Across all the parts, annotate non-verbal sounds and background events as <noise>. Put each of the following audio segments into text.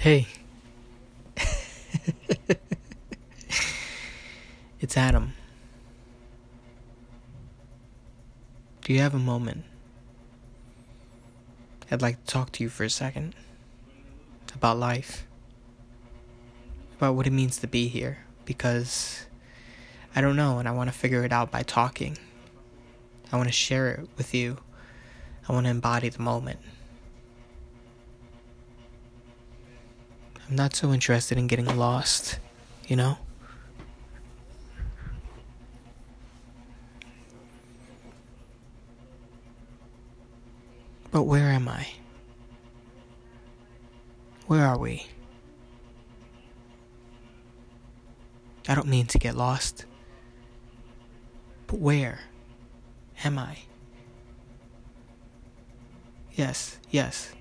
Hey. <laughs> it's Adam. Do you have a moment? I'd like to talk to you for a second about life, about what it means to be here, because I don't know and I want to figure it out by talking. I want to share it with you. I want to embody the moment. I'm not so interested in getting lost, you know? But where am I? Where are we? I don't mean to get lost. But where am I? Yes, yes.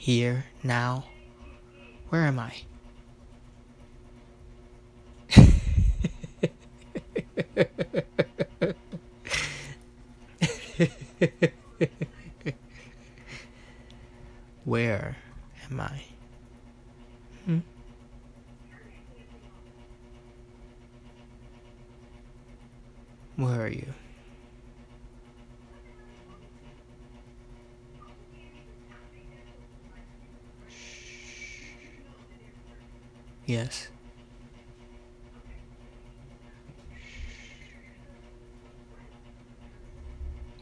Here, now. Where am I? <laughs> Where am I? Hmm? Where are you? Yes.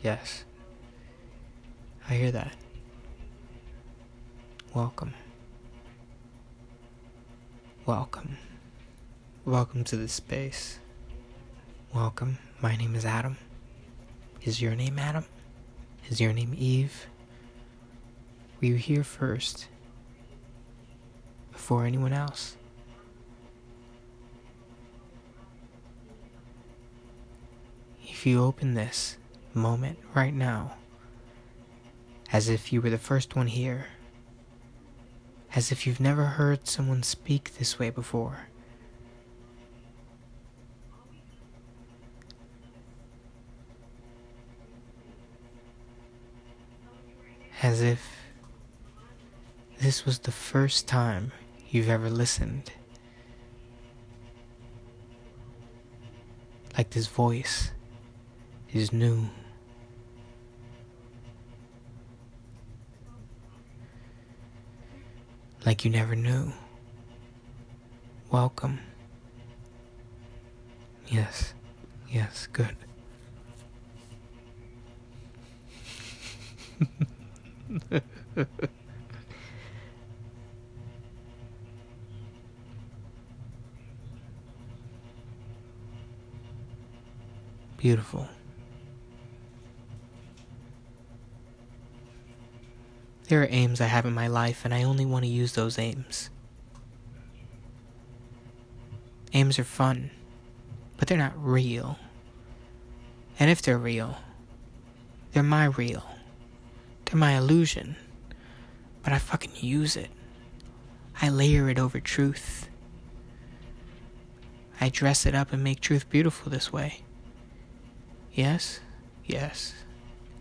Yes. I hear that. Welcome. Welcome. Welcome to this space. Welcome. My name is Adam. Is your name Adam? Is your name Eve? Were you here first? Before anyone else? If you open this moment right now, as if you were the first one here, as if you've never heard someone speak this way before. As if this was the first time you've ever listened. Like this voice is new. Like you never knew. Welcome. Yes, yes, good. <laughs> Beautiful. There are aims I have in my life, and I only want to use those aims. Aims are fun, but they're not real. And if they're real, they're my real. They're my illusion. But I fucking use it. I layer it over truth. I dress it up and make truth beautiful this way. Yes? Yes.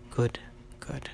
Good, good.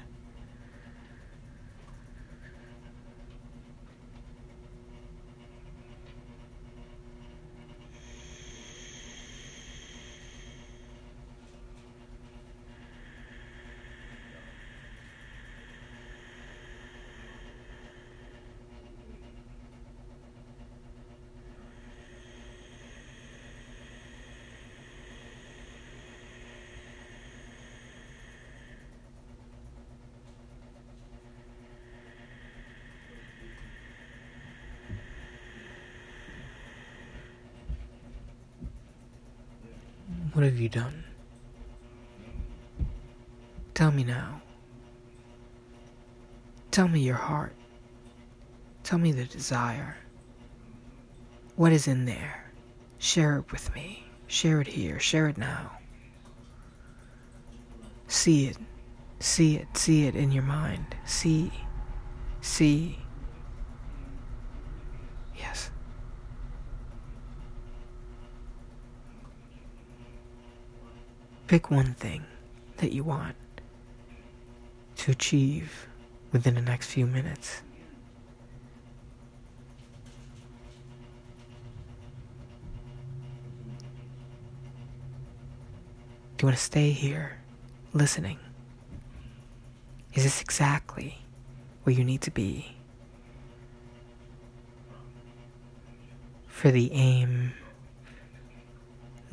What have you done? Tell me now. Tell me your heart. Tell me the desire. What is in there? Share it with me. Share it here. Share it now. See it. See it. See it in your mind. See. See. Yes. Pick one thing that you want to achieve within the next few minutes. Do you want to stay here, listening? Is this exactly where you need to be? For the aim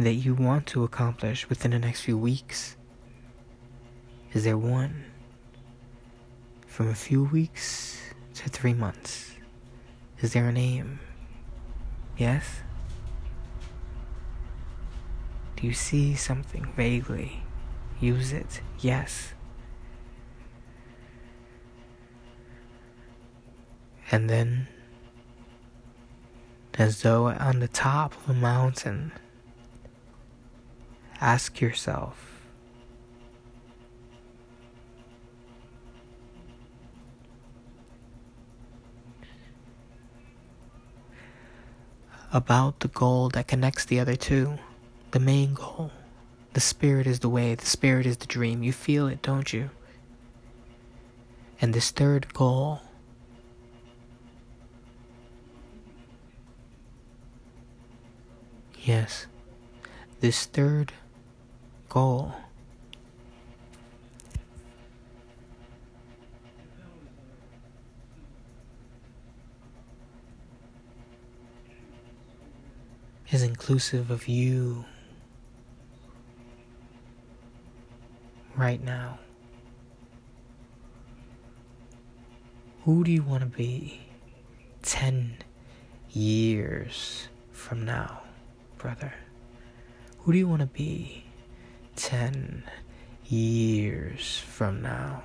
that you want to accomplish within the next few weeks? Is there one from a few weeks to three months? Is there an aim? Yes? Do you see something vaguely? Use it. Yes. And then, as though on the top of a mountain, ask yourself about the goal that connects the other two, the main goal. The spirit is the way, the spirit is the dream. You feel it, don't you? And this third goal Yes, this third goal. is inclusive of you right now. Who do you want to be 10 years from now, brother? Who do you want to be 10 years from now?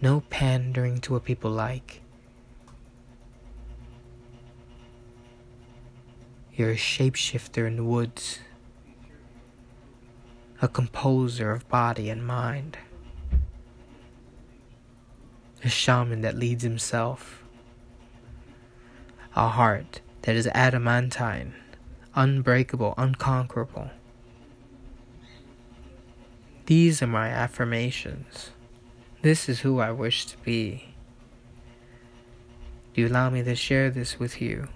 No pandering to what people like. You're a shapeshifter in the woods, a composer of body and mind, a shaman that leads himself, a heart that is adamantine, unbreakable, unconquerable. These are my affirmations. This is who I wish to be. Do you allow me to share this with you?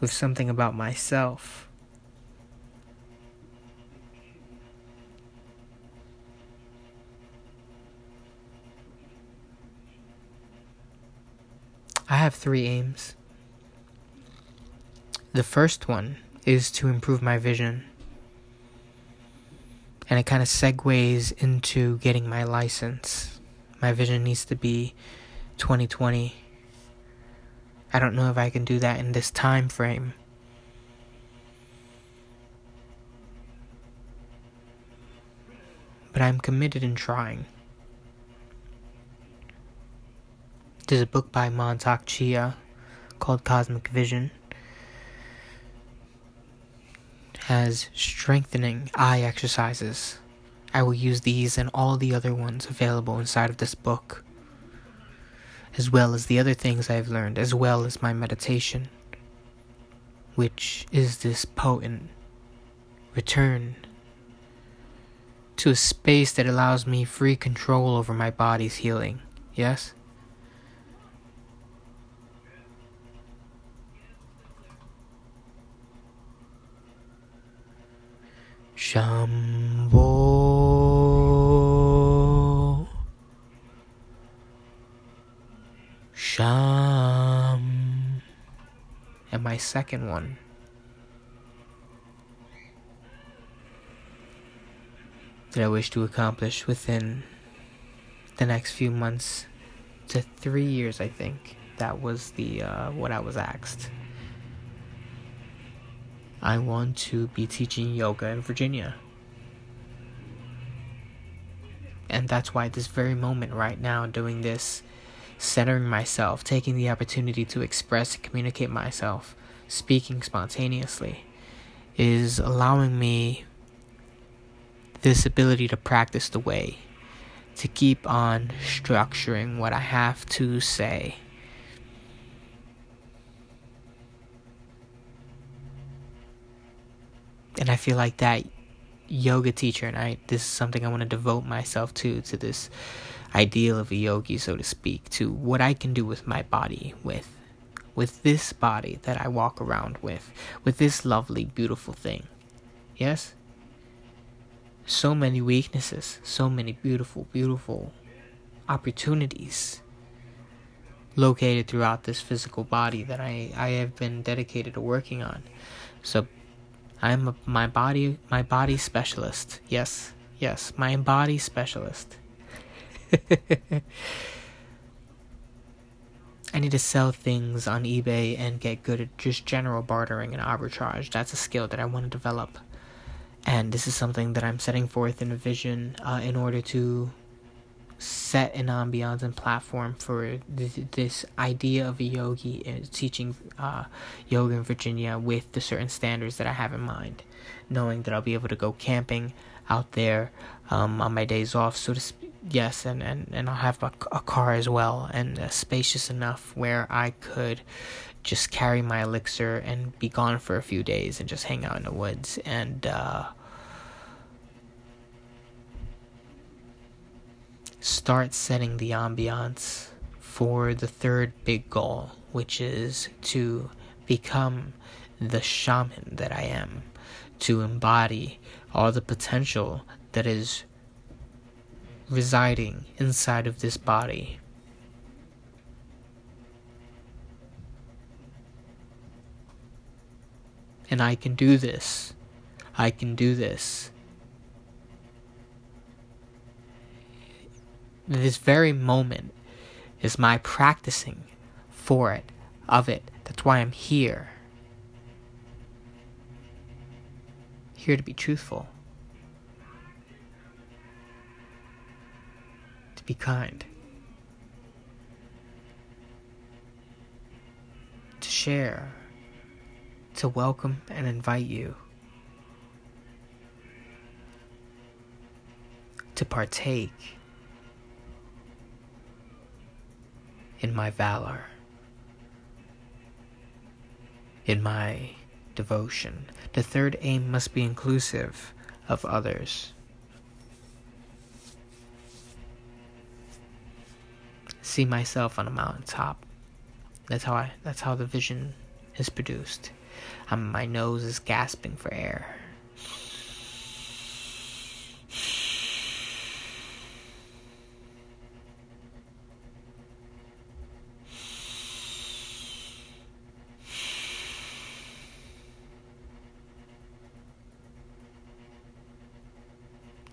with something about myself. I have three aims. The first one is to improve my vision. And it kind of segues into getting my license. My vision needs to be 2020 I don't know if I can do that in this time frame. But I'm committed in trying. There's a book by Mantak Chia called Cosmic Vision. Has strengthening eye exercises. I will use these and all the other ones available inside of this book as well as the other things I've learned, as well as my meditation, which is this potent return to a space that allows me free control over my body's healing. Yes? Shambho. Sham. And my second one. That I wish to accomplish within the next few months to three years, I think. That was the uh, what I was asked. I want to be teaching yoga in Virginia. And that's why this very moment right now doing this centering myself, taking the opportunity to express and communicate myself, speaking spontaneously, is allowing me this ability to practice the way, to keep on structuring what I have to say. And I feel like that yoga teacher, and I this is something I want to devote myself to to this ideal of a yogi, so to speak, to what I can do with my body, with with this body that I walk around with, with this lovely, beautiful thing. Yes? So many weaknesses, so many beautiful, beautiful opportunities located throughout this physical body that I, I have been dedicated to working on. So I'm a, my body my body specialist. Yes, yes, my body specialist. <laughs> I need to sell things on eBay and get good at just general bartering and arbitrage. That's a skill that I want to develop. And this is something that I'm setting forth in a vision uh, in order to set an ambiance and platform for th- this idea of a yogi uh, teaching uh, yoga in Virginia with the certain standards that I have in mind, knowing that I'll be able to go camping out there um, on my days off, so to speak. Yes, and, and, and I'll have a, a car as well, and uh, spacious enough where I could just carry my elixir and be gone for a few days and just hang out in the woods and uh, start setting the ambiance for the third big goal, which is to become the shaman that I am, to embody all the potential that is residing inside of this body. And I can do this. I can do this this very moment is my practicing for it, of it. That's why I'm here. Here to be truthful, to be kind, to share, to welcome and invite you. To partake in my valor, in my devotion. The third aim must be inclusive of others. See myself on a mountaintop. That's how I that's how the vision is produced. Um, my nose is gasping for air.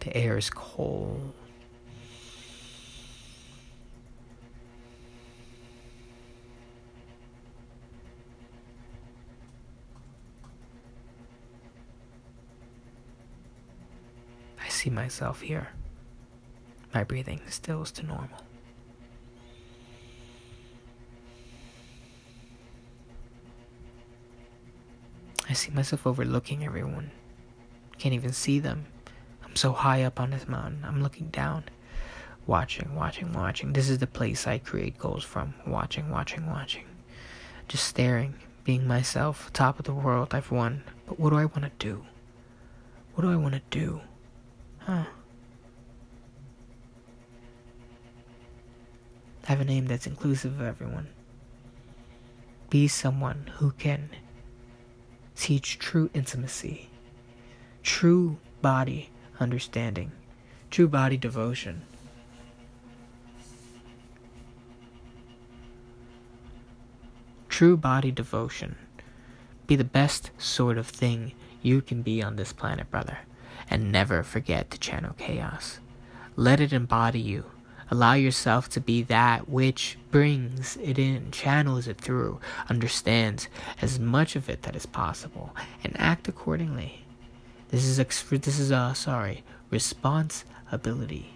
The air is cold. I see myself here. My breathing stills to normal. I see myself overlooking everyone. Can't even see them so high up on this mountain. I'm looking down, watching, watching, watching. This is the place I create goals from. Watching, watching, watching. Just staring, being myself, top of the world. I've won. But what do I want to do? What do I want to do? Huh? Have a name that's inclusive of everyone. Be someone who can teach true intimacy, true body understanding, true body devotion. True body devotion. Be the best sort of thing you can be on this planet, brother. And never forget to channel chaos. Let it embody you. Allow yourself to be that which brings it in, channels it through, understands as much of it that is possible, and act accordingly. This is ex- this is uh sorry responsibility,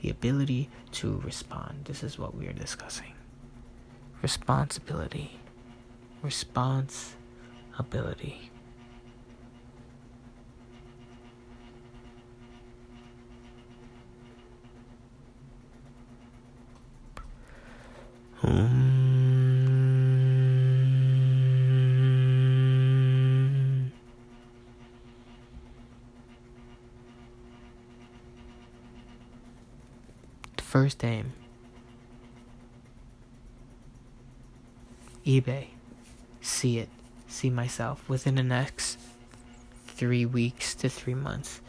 the ability to respond. This is what we are discussing. Responsibility, responsibility. Um, First aim eBay. See it. See myself within the next three weeks to three months.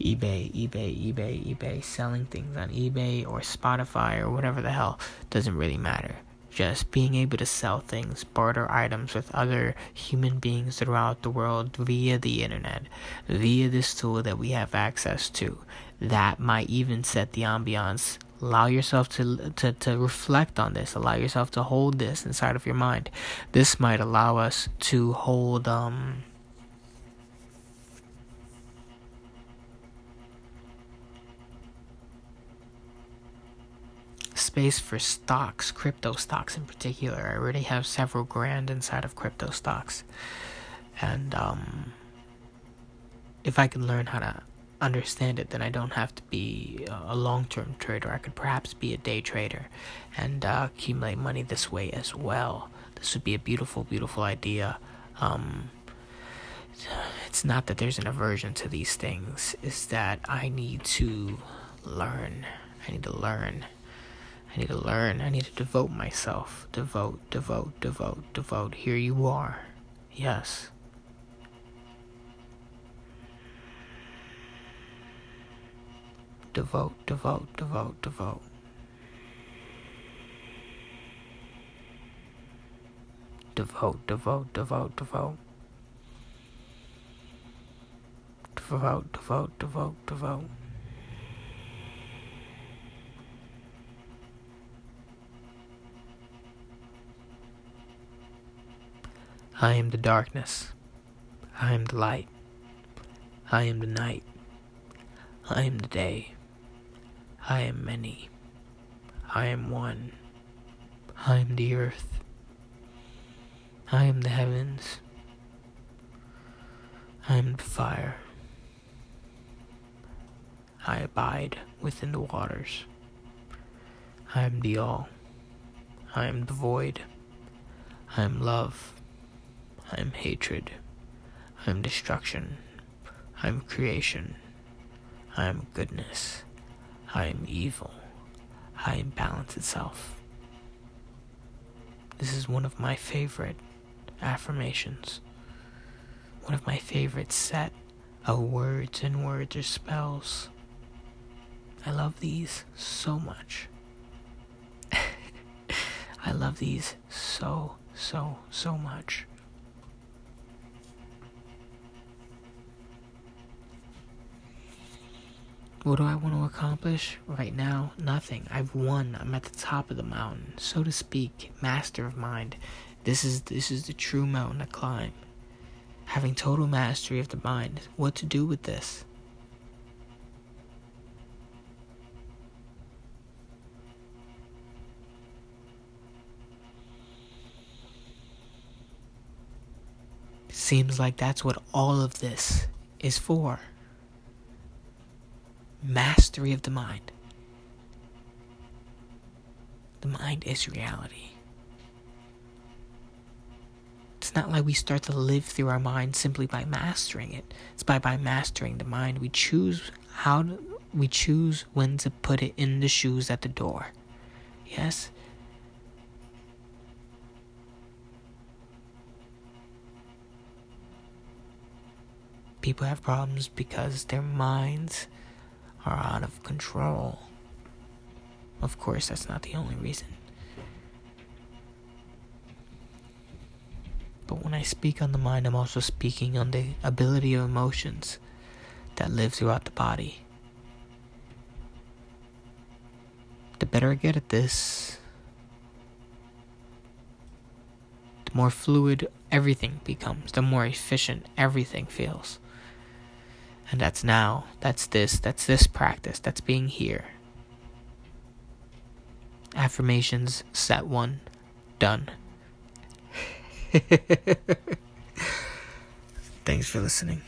eBay, eBay, eBay, eBay, selling things on eBay or Spotify or whatever the hell doesn't really matter. Just being able to sell things, barter items with other human beings throughout the world via the internet, via this tool that we have access to. That might even set the ambiance. Allow yourself to, to to reflect on this. Allow yourself to hold this inside of your mind. This might allow us to hold um space for stocks crypto stocks in particular i already have several grand inside of crypto stocks and um if i can learn how to understand it, then I don't have to be a long term trader. I could perhaps be a day trader and uh, accumulate money this way as well. This would be a beautiful, beautiful idea. Um, it's not that there's an aversion to these things, it's that I need to learn. I need to learn. I need to learn. I need to devote myself. Devote, devote, devote, devote. Here you are. Yes. devote, devote, devote, devote. Devote, devote, devote, devote. Devote, devote, devote, devote. I am the darkness. I am the light. I am the night. I am the day. I am many. I am one. I am the earth. I am the heavens. I am the fire. I abide within the waters. I am the all. I am the void. I am love. I am hatred. I am destruction. I am creation. I am goodness. I am evil. I am balance itself. This is one of my favorite affirmations. One of my favorite set of words and words or spells. I love these so much. <laughs> I love these so, so, so much. What do I want to accomplish? Right now, nothing. I've won. I'm at the top of the mountain, so to speak, master of mind. This is this is the true mountain to climb. Having total mastery of the mind. What to do with this? Seems like that's what all of this is for mastery of the mind. The mind is reality. It's not like we start to live through our mind simply by mastering it. It's by by mastering the mind we choose how to, we choose when to put it in the shoes at the door. Yes. People have problems because their minds are out of control. Of course, that's not the only reason. But when I speak on the mind, I'm also speaking on the ability of emotions that live throughout the body. The better I get at this, the more fluid everything becomes, the more efficient everything feels. And that's now. That's this. That's this practice. That's being here. Affirmations, set one, done. <laughs> Thanks for listening.